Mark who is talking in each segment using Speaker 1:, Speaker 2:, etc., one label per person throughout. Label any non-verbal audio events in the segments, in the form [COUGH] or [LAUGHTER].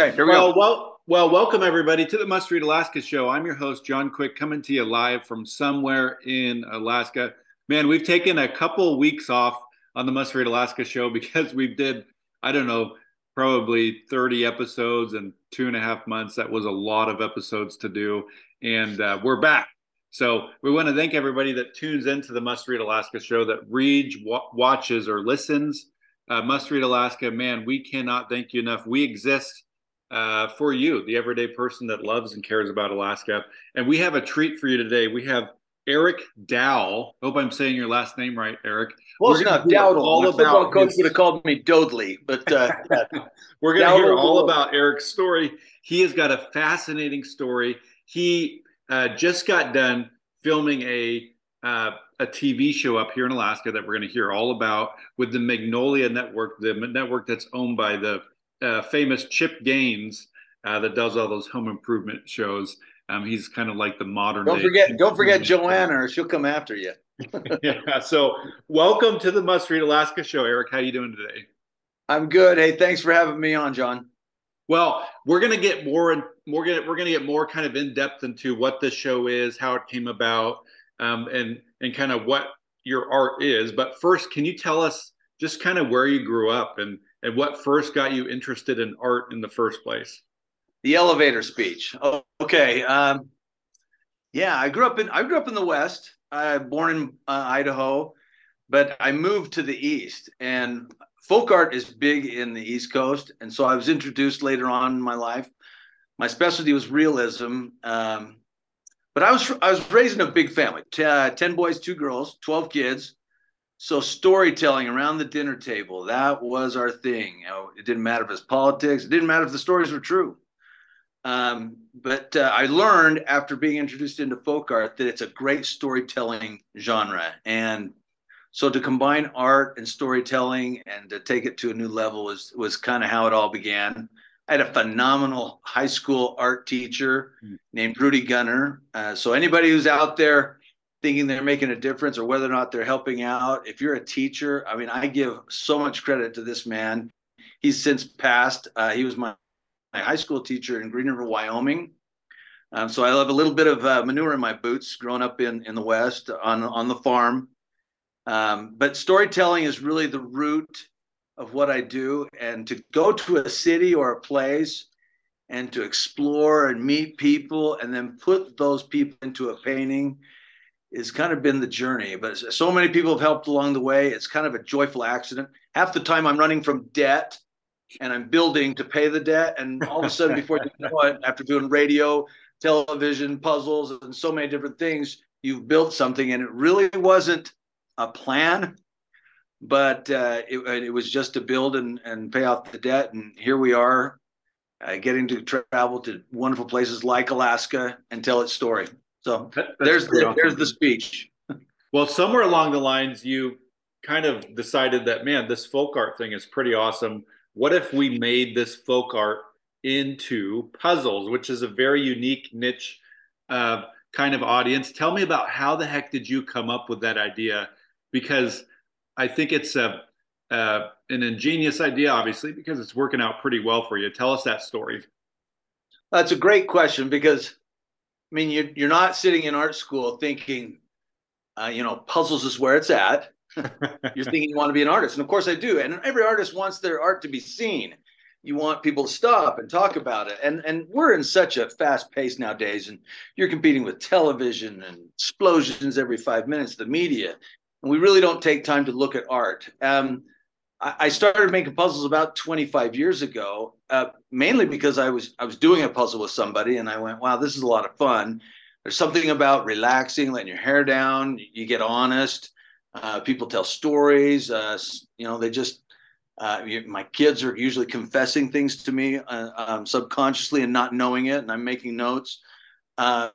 Speaker 1: Okay, here we
Speaker 2: well,
Speaker 1: go.
Speaker 2: well, well, welcome everybody to the Must Read Alaska show. I'm your host, John Quick, coming to you live from somewhere in Alaska. Man, we've taken a couple weeks off on the Must Read Alaska show [LAUGHS] because we did, I don't know, probably 30 episodes in two and a half months. That was a lot of episodes to do. And uh, we're back. So we want to thank everybody that tunes into the Must Read Alaska show, that reads, wa- watches, or listens. Uh, Must Read Alaska, man, we cannot thank you enough. We exist uh, for you, the everyday person that loves and cares about Alaska. And we have a treat for you today. We have Eric Dow. Hope I'm saying your last name right, Eric. Gonna
Speaker 1: enough.
Speaker 2: hear
Speaker 1: Dowdle.
Speaker 2: all the
Speaker 1: football coach
Speaker 2: his-
Speaker 1: would have called me Dodley, but uh, [LAUGHS]
Speaker 2: We're going to hear all about Eric's story. He has got a fascinating story. He uh, just got done filming a uh, a TV show up here in Alaska that we're going to hear all about with the Magnolia Network, the network that's owned by the uh, famous Chip Gaines uh, that does all those home improvement shows. Um, he's kind of like the modern.
Speaker 1: don't forget, don't forget Joanna, or she'll come after you. [LAUGHS]
Speaker 2: yeah. So, welcome to the Must Read Alaska show, Eric. How you doing today?
Speaker 1: I'm good. Hey, thanks for having me on, John.
Speaker 2: Well, we're gonna get more and more. Gonna, we're gonna get more kind of in depth into what this show is, how it came about, um, and and kind of what your art is. But first, can you tell us just kind of where you grew up and and what first got you interested in art in the first place?
Speaker 1: The elevator speech. Oh, okay. Um, yeah, I grew up in I grew up in the West. I born in uh, Idaho, but I moved to the East, and folk art is big in the East Coast, and so I was introduced later on in my life. My specialty was realism, um, but I was I was raised in a big family: T- uh, ten boys, two girls, twelve kids. So storytelling around the dinner table that was our thing. You know, it didn't matter if it's politics. It didn't matter if the stories were true. Um, but uh, I learned after being introduced into folk art that it's a great storytelling genre. And so to combine art and storytelling and to take it to a new level was, was kind of how it all began. I had a phenomenal high school art teacher
Speaker 2: Hmm.
Speaker 1: named Rudy Gunner. Uh, so anybody who's out there thinking they're making a difference or whether or not they're helping out, if you're a teacher, I mean, I give so much credit to this man. He's since passed. Uh, he was my my high school teacher in Green River, Wyoming. Um, so I have a little bit of uh, manure in my boots growing up in, in the West on, on the farm. Um, but storytelling is really the root of what I do. And to go to a city or a place and to explore and meet people and then put those people into a painting has kind of been the journey. But so many people have helped along the way. It's kind of a joyful accident. Half the time I'm running from debt and I'm building to pay the debt. And all of a sudden, before you know it, after doing radio, television, puzzles, and so many different things, you've built something. And it really wasn't a plan, but uh, it, it was just to build and, and pay off the debt. And here we are, uh, getting to travel to wonderful places like Alaska and tell its story. So
Speaker 2: That-
Speaker 1: there's the, there's the speech. [LAUGHS]
Speaker 2: Well, somewhere along the lines, you kind of decided that, man, this folk art thing is pretty awesome. What if we made this folk art into puzzles, which is a very unique niche uh, kind of audience? Tell me about how the heck did you come up with that idea? Because I think it's a uh, an ingenious idea, obviously, because it's working out pretty well for you. Tell us that story.
Speaker 1: That's a great question because, I mean, you're, you're not sitting in art school thinking, uh, you know, puzzles is where it's at. [LAUGHS] You're thinking you want to be an artist. And of course I do. And every artist wants their art to be seen. You want people to stop and talk about it. And, and we're in such a fast pace nowadays. And you're competing with television and explosions every five minutes, the media. And we really don't take time to look at art. Um, I started making puzzles about 25 years ago, uh, mainly because I was I was doing a puzzle with somebody, and I went, "Wow, this is a lot of fun." There's something about relaxing, letting your hair down. You get honest. Uh, people tell stories. Uh, you know, they just Uh, my kids are usually confessing things to me uh, um, subconsciously and not knowing it, and I'm making notes. Uh,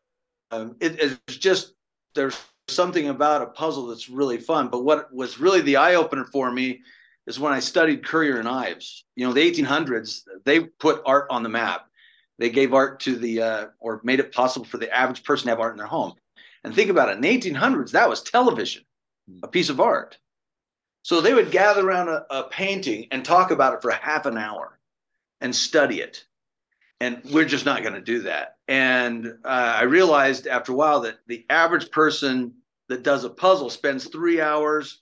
Speaker 1: um, it, it's just there's something about a puzzle that's really fun. But what was really the eye opener for me is when I studied Currier and Ives. You know, the 1800s, they put art on the map. They gave art to the, uh, or made it possible for the average person to have art in their home. And think about it, in the 1800s, that was television, a piece of art. So they would gather around a, a painting and talk about it for half an hour and study it. And we're just not going to do that. And uh, I realized after a while that the average person that does a puzzle spends three hours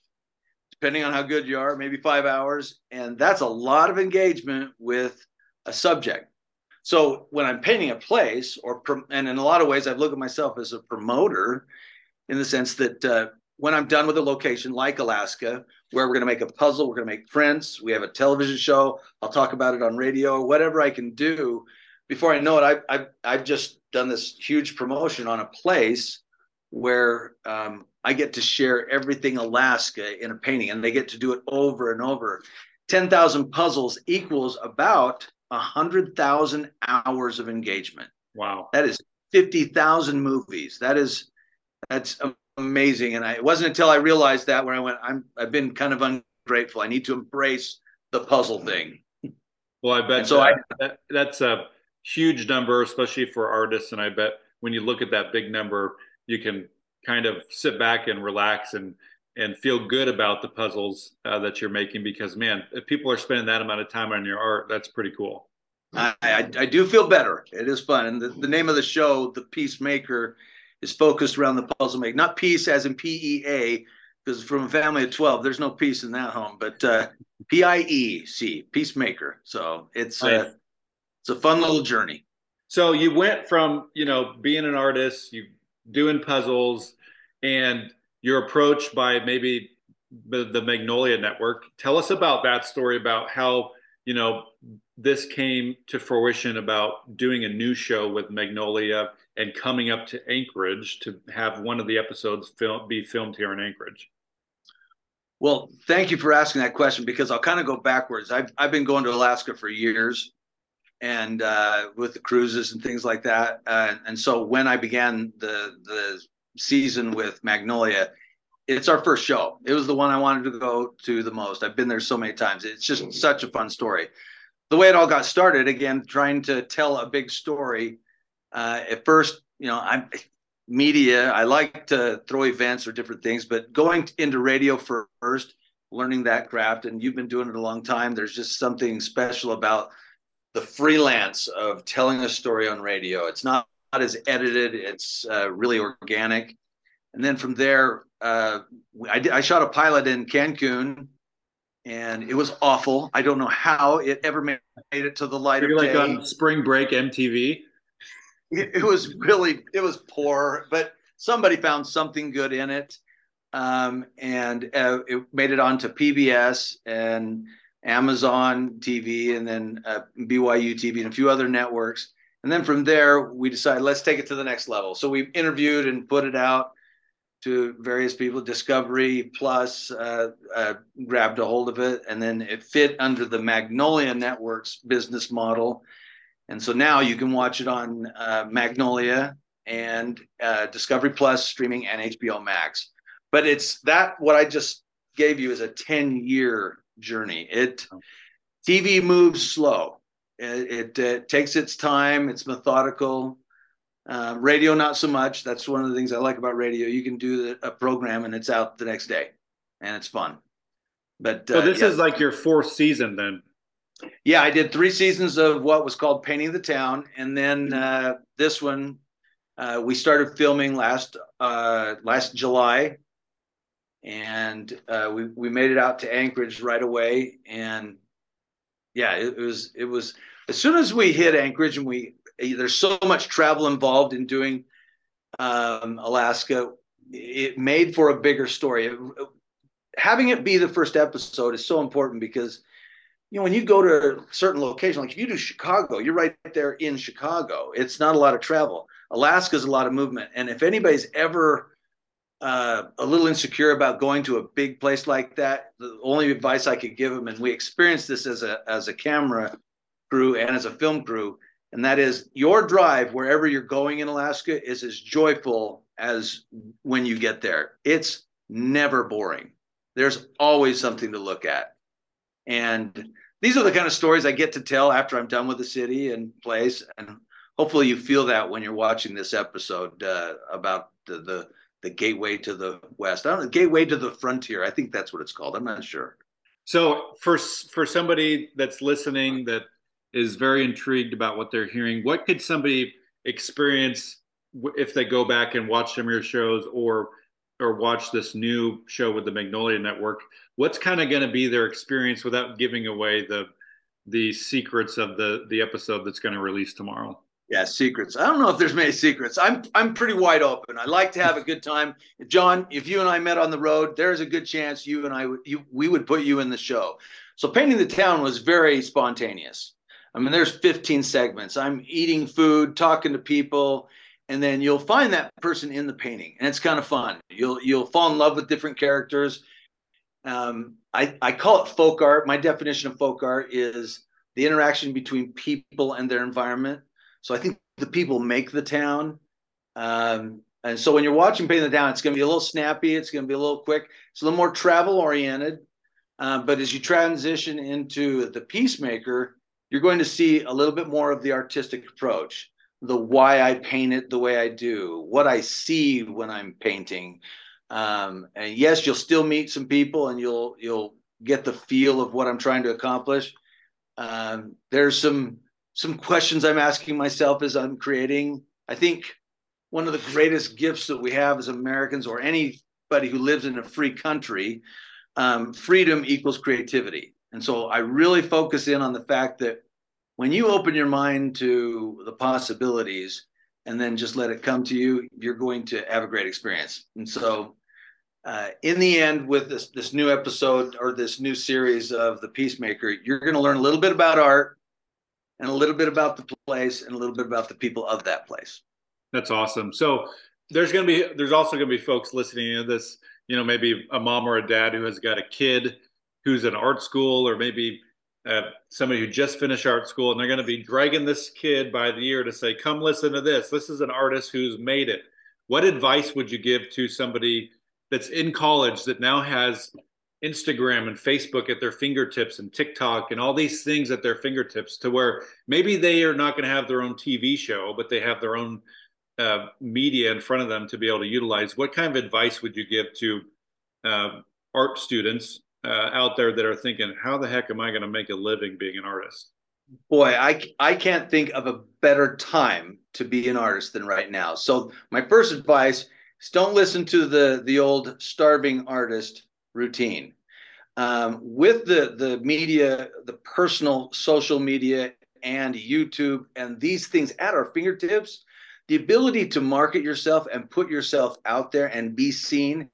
Speaker 1: depending on how good you are, maybe five hours. And that's a lot of engagement with a subject. So when I'm painting a place, or and in a lot of ways, I look at myself as a promoter, in the sense that uh, when I'm done with a location like Alaska, where we're going to make a puzzle, we're going to make prints, we have a television show, I'll talk about it on radio, whatever I can do. Before I know it, I've, I've, I've just done this huge promotion on a place where um, I get to share everything Alaska in a painting, and they get to do it over and over. 10,000 puzzles equals about 100,000 hours of engagement.
Speaker 2: Wow.
Speaker 1: That is 50,000 movies. That is, that's amazing. And I, it wasn't until I realized that when I went, I'm, I've been kind of ungrateful. I need to embrace the puzzle thing.
Speaker 2: Well, I bet and so that, I, that, that's a huge number, especially for artists. And I bet when you look at that big number, you can kind of sit back and relax and and feel good about the puzzles uh, that you're making because man if people are spending that amount of time on your art that's pretty cool.
Speaker 1: I i, I do feel better. It is fun. And the, the name of the show the Piece Maker is focused around the puzzle make not peace as in p-e-a because from a family of 12 there's no peace in that home but uh, p-i-e-c Piece Maker. So it's uh, it's a fun little journey.
Speaker 2: So you went from you know being an artist you doing puzzles and you're approached by maybe the, the Magnolia Network. Tell us about that story about how you know this came to fruition about doing a new show with Magnolia and coming up to Anchorage to have one of the episodes film, be filmed here in Anchorage.
Speaker 1: Well, thank you for asking that question because I'll kind of go backwards. I've I've been going to Alaska for years, and uh, with the cruises and things like that. Uh, and so when I began the the season with Magnolia, it's our first show. It was the one I wanted to go to the most. I've been there so many times. It's just such a fun story. The way it all got started, again, trying to tell a big story. Uh, at first, you know, I'm media. I like to throw events or different things, but going into radio first, learning that craft, and you've been doing it a long time. There's just something special about the freelance of telling a story on radio. It's not, not as edited. It's uh, really organic. And then from there, uh, I, did, I shot a pilot in Cancun, and it was awful. I don't know how it ever made it to the light
Speaker 2: You're
Speaker 1: of
Speaker 2: like
Speaker 1: day.
Speaker 2: on Spring Break MTV.
Speaker 1: It, it, was really it was poor, but somebody found something good in it, um, and uh, it made it onto PBS and Amazon TV, and then uh, BYU TV, and a few other networks. And then from there, we decided let's take it to the next level. So we interviewed and put it out to various people. Discovery Plus uh, uh, grabbed a hold of it, and then it fit under the Magnolia Network's business model. And so now you can watch it on uh, Magnolia and uh, Discovery Plus streaming and HBO Max. But it's that what I just gave you is a 10 year journey. It TV moves slow. It, it, it takes its time. It's methodical. Uh, radio, not so much. That's one of the things I like about radio. You can do the, a program and it's out the next day, and it's fun. But
Speaker 2: uh, so this yeah. is like your fourth season, then.
Speaker 1: Yeah, I did three seasons of what was called Painting the Town, and then uh, this one uh, we started filming last uh, last July, and uh, we we made it out to Anchorage right away. And yeah, it, it was it was as soon as we hit Anchorage and we there's so much travel involved in doing um, Alaska. It made for a bigger story. having it be the first episode is so important because you know when you go to a certain location, like if you do Chicago, you're right there in Chicago. It's not a lot of travel. Alaska is a lot of movement, and if anybody's ever uh, a little insecure about going to a big place like that, the only advice I could give them, and we experienced this as a as a camera crew and as a film crew, and that is your drive wherever you're going in Alaska is as joyful as when you get there. It's never boring. There's always something to look at, and these are the kind of stories I get to tell after I'm done with the city and place, and hopefully you feel that when you're watching this episode uh, about the, the the gateway to the west. I don't know, gateway to the frontier. I think that's what it's called. I'm not sure.
Speaker 2: So for for somebody that's listening that is very intrigued about what they're hearing, what could somebody experience if they go back and watch some of your shows or or watch this new show with the Magnolia Network? What's kind of going to be their experience without giving away the the secrets of the the episode that's going to release tomorrow?
Speaker 1: Yeah, secrets. I don't know if there's many secrets. I'm I'm pretty wide open. I like to have a good time. John, if you and I met on the road, there's a good chance you and I would you we would put you in the show. So painting the town was very spontaneous. I mean, there's 15 segments. I'm eating food, talking to people, and then you'll find that person in the painting, and it's kind of fun. You'll you'll fall in love with different characters. Um, I I call it folk art. My definition of folk art is the interaction between people and their environment so I think the people make the town. Um, and so when you're watching Painting the Town, it's going to be a little snappy. It's going to be a little quick. It's a little more travel oriented. Uh, but as you transition into the Piece Maker, you're going to see a little bit more of the artistic approach, the why I paint it the way I do, what I see when I'm painting. Um, and yes, you'll still meet some people, and you'll you'll get the feel of what I'm trying to accomplish. Um, there's some some questions I'm asking myself as I'm creating. I think one of the greatest gifts that we have as Americans or anybody who lives in a free country, um, freedom equals creativity. And so I really focus in on the fact that when you open your mind to the possibilities and then just let it come to you, you're going to have a great experience. And so, uh, in the end, with this this new episode or this new series of the Piece Maker, you're going to learn a little bit about art and a little bit about the place and a little bit about the people of that place.
Speaker 2: That's awesome. So there's going to be there's also going to be folks listening to this, you know, maybe a mom or a dad who has got a kid who's in art school or maybe uh, somebody who just finished art school and they're going to be dragging this kid by the ear to say, "Come listen to this. This is an artist who's made it." What advice would you give to somebody that's in college that now has Instagram and Facebook at their fingertips and TikTok and all these things at their fingertips to where maybe they are not going to have their own TV show, but they have their own uh, media in front of them to be able to utilize. What kind of advice would you give to uh, art students uh, out there that are thinking, how the heck am I going to make a living being an artist?
Speaker 1: Boy, I, I can't think of a better time to be an artist than right now. So my first advice is don't listen to the the old starving artist routine. Um, with the the media, the personal social media and YouTube and these things at our fingertips, the ability to market yourself and put yourself out there and be seen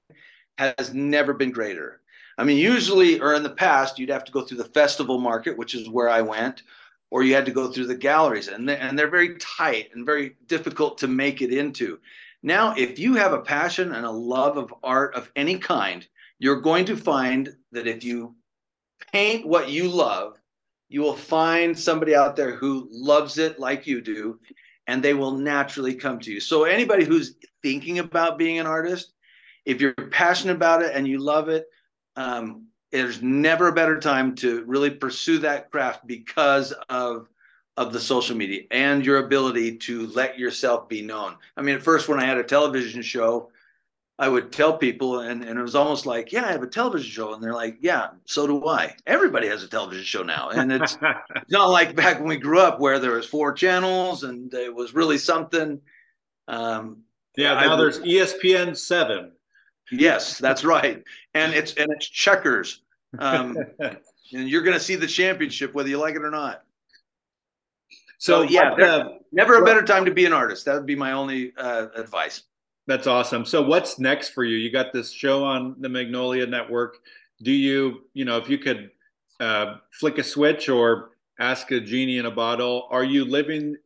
Speaker 1: has never been greater. I mean, usually or in the past, you'd have to go through the festival market, which is where I went, or you had to go through the galleries, and they're, and they're very tight and very difficult to make it into. Now, if you have a passion and a love of art of any kind, you're going to find that if you paint what you love, you will find somebody out there who loves it like you do, and they will naturally come to you. So, anybody who's thinking about being an artist, if you're passionate about it and you love it, um, there's never a better time to really pursue that craft because of of the social media and your ability to let yourself be known. I mean, at first, when I had a television show, I would tell people, and, and it was almost like, yeah, I have a television show. And they're like, yeah, so do I. Everybody has a television show now. And it's, it's [LAUGHS] not like back when we grew up where there was four channels and it was really something. Um,
Speaker 2: yeah, now I, there's ESPN 7.
Speaker 1: Yes, that's right. And it's and it's checkers. Um, [LAUGHS] and you're going to see the championship whether you like it or not. So, so yeah, uh, never a better time to be an artist. That would be my only uh, advice.
Speaker 2: That's awesome. So what's next for you? You got this show on the Magnolia Network. Do you, you know, if you could uh, flick a switch or ask a genie in a bottle, are you living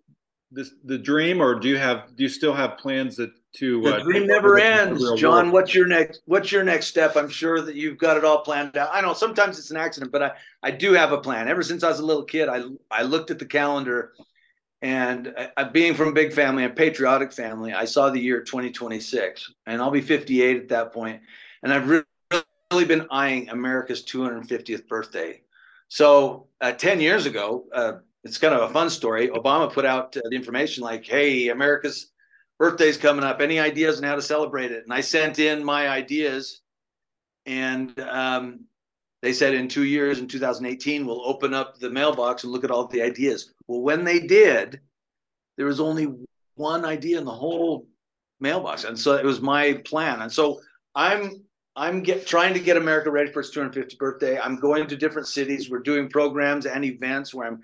Speaker 2: this the dream, or do you have do you still have plans that to
Speaker 1: the
Speaker 2: uh,
Speaker 1: dream never ends john what's your next what's your next step i'm sure that you've got it all planned out i know sometimes it's an accident but i i do have a plan ever since i was a little kid i i looked at the calendar and I, being from a big family a patriotic family i saw the year 2026 and i'll be 58 at that point. point and i've really, really been eyeing america's 250th birthday so uh, 10 years ago uh, it's kind of a fun story obama put out uh, the information like hey america's birthday's coming up. Any ideas on how to celebrate it? And I sent in my ideas, and um, they said in two years, in 2018, we'll open up the mailbox and look at all the ideas. Well, when they did, there was only one idea in the whole mailbox, and so it was my plan. And so I'm I'm get, trying to get America ready for its 250th birthday. I'm going to different cities. We're doing programs and events where I'm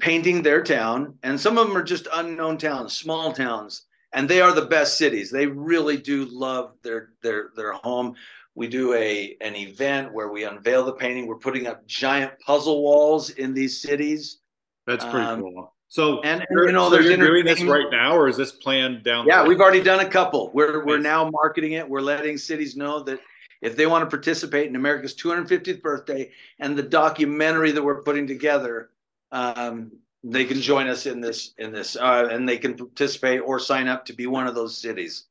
Speaker 1: painting their town, and some of them are just unknown towns, small towns and they are the best cities. They really do love their their their home. We do a an event where we unveil the painting. We're putting up giant puzzle walls in these cities.
Speaker 2: That's pretty um, cool. So
Speaker 1: and, and you know,
Speaker 2: so you're doing this right now, or is this planned down?
Speaker 1: Yeah, we've already done a couple. We're we're now marketing it. We're letting cities know that if they want to participate in America's 250th birthday and the documentary that we're putting together, um, they can join us in this in this uh, and they can participate or sign up to be one of those cities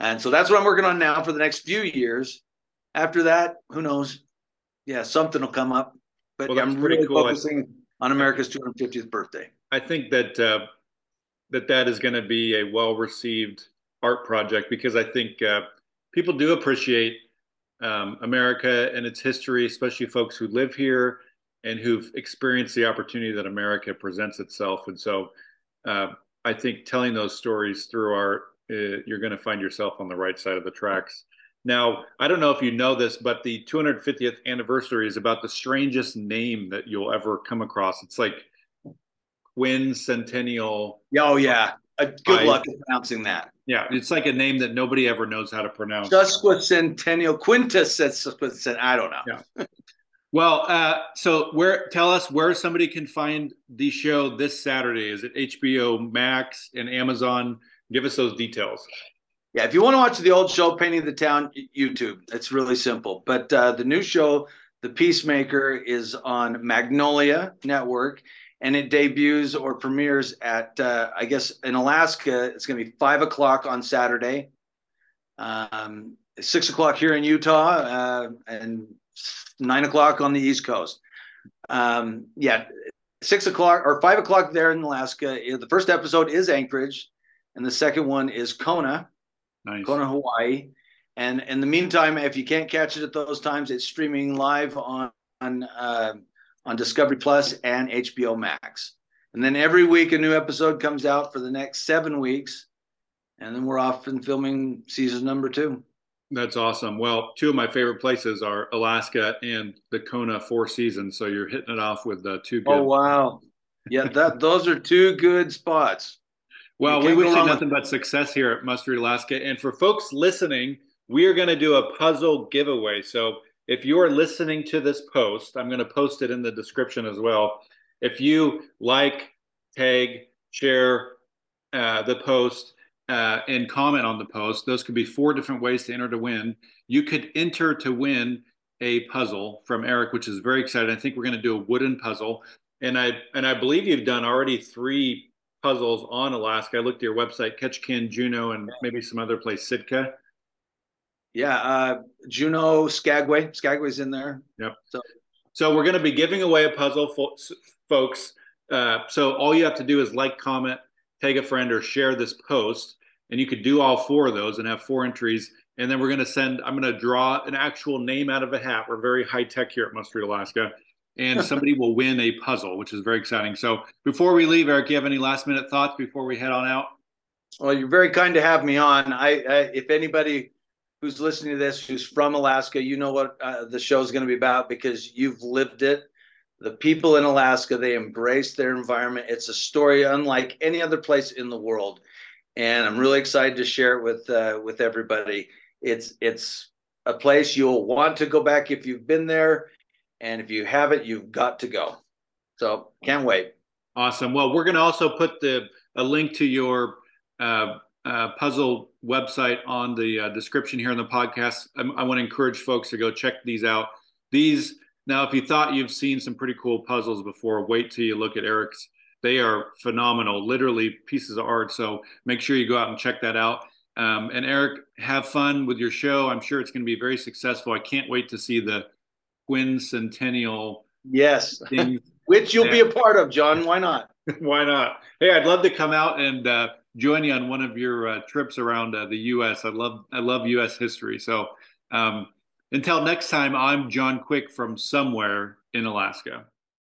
Speaker 1: and so that's what i'm working on now for the next few years after that who knows yeah something will come up but well, i'm really cool. focusing on america's 250th birthday
Speaker 2: i think that uh, that that is going to be a well received art project because i think uh, people do appreciate um, america and its history especially folks who live here and who've experienced the opportunity that America presents itself. And so uh, I think telling those stories through art, uh, you're going to find yourself on the right side of the tracks. Now, I don't know if you know this, but the 250th anniversary is about the strangest name that you'll ever come across. It's like Quincentennial.
Speaker 1: Oh, yeah. Uh, good I, luck pronouncing that.
Speaker 2: Yeah, it's like a name that nobody ever knows how to pronounce.
Speaker 1: Sesquicentennial, quintuscentennial. I don't know.
Speaker 2: Yeah. Well, uh, so where tell us where somebody can find the show this Saturday. Is it HBO Max and Amazon? Give us those details.
Speaker 1: Yeah, if you want to watch the old show, Painting the Town, YouTube. It's really simple. But uh, the new show, The Piece Maker, is on Magnolia Network, and it debuts or premieres at uh, I guess in Alaska. It's going to be five o'clock on Saturday, um, six o'clock here in Utah, uh, and nine o'clock on the East Coast. Um, yeah, six o'clock or five o'clock there in Alaska. The first episode is Anchorage, and the second one is Kona, nice. Kona, Hawaii. And in the meantime, if you can't catch it at those times, it's streaming live on on, uh, on Discovery Plus and HBO Max. And then every week a new episode comes out for the next seven weeks, and then we're off and filming season number two.
Speaker 2: That's awesome. Well, two of my favorite places are Alaska and the Kona Four Seasons. So you're hitting it off with the two.
Speaker 1: Good- oh wow! Yeah, that those are two good spots.
Speaker 2: Well, we wish you nothing but success here at Must Read Alaska. And for folks listening, we are going to do a puzzle giveaway. So if you are listening to this post, I'm going to post it in the description as well. If you like, tag, share uh, the post, uh, and comment on the post. Those could be four different ways to enter to win. You could enter to win a puzzle from Eric, which is very exciting. I think we're going to do a wooden puzzle, and I and I believe you've done already three puzzles on Alaska. I looked at your website, Ketchikan, Juneau, and maybe some other place, Sitka.
Speaker 1: Yeah, uh, Juneau, Skagway. Skagway's in there.
Speaker 2: Yep. So, so we're going to be giving away a puzzle, folks. Uh, so all you have to do is like, comment, tag a friend, or share this post and you could do all four of those and have four entries. And then we're going to send, I'm going to draw an actual name out of a hat. We're very high tech here at Must Read Alaska. And somebody will win a puzzle, which is very exciting. So before we leave, Eric, you have any last minute thoughts before we head on out?
Speaker 1: Well, you're very kind to have me on. I, I if anybody who's listening to this who's from Alaska, you know what uh, the show is going to be about because you've lived it. The people in Alaska, they embrace their environment. It's a story unlike any other place in the world and I'm really excited to share it with uh, with everybody. It's it's a place you'll want to go back if you've been there, and if you haven't, you've got to go. So can't wait.
Speaker 2: Awesome. Well, we're going to also put the a link to your uh, uh, puzzle website on the uh, description here in the podcast. I, I want to encourage folks to go check these out. These now, if you thought you've seen some pretty cool puzzles before, wait till you look at Eric's. They are phenomenal, literally pieces of art. So make sure you go out and check that out. Um, and Eric, have fun with your show. I'm sure it's going to be very successful. I can't wait to see the quincentennial.
Speaker 1: Yes, [LAUGHS] which you'll be a part of, John. Why not? [LAUGHS]
Speaker 2: Why not? Hey, I'd love to come out and uh, join you on one of your uh, trips around uh, the U.S. I love I love U.S. history. So um, until next time, I'm John Quick from somewhere in Alaska.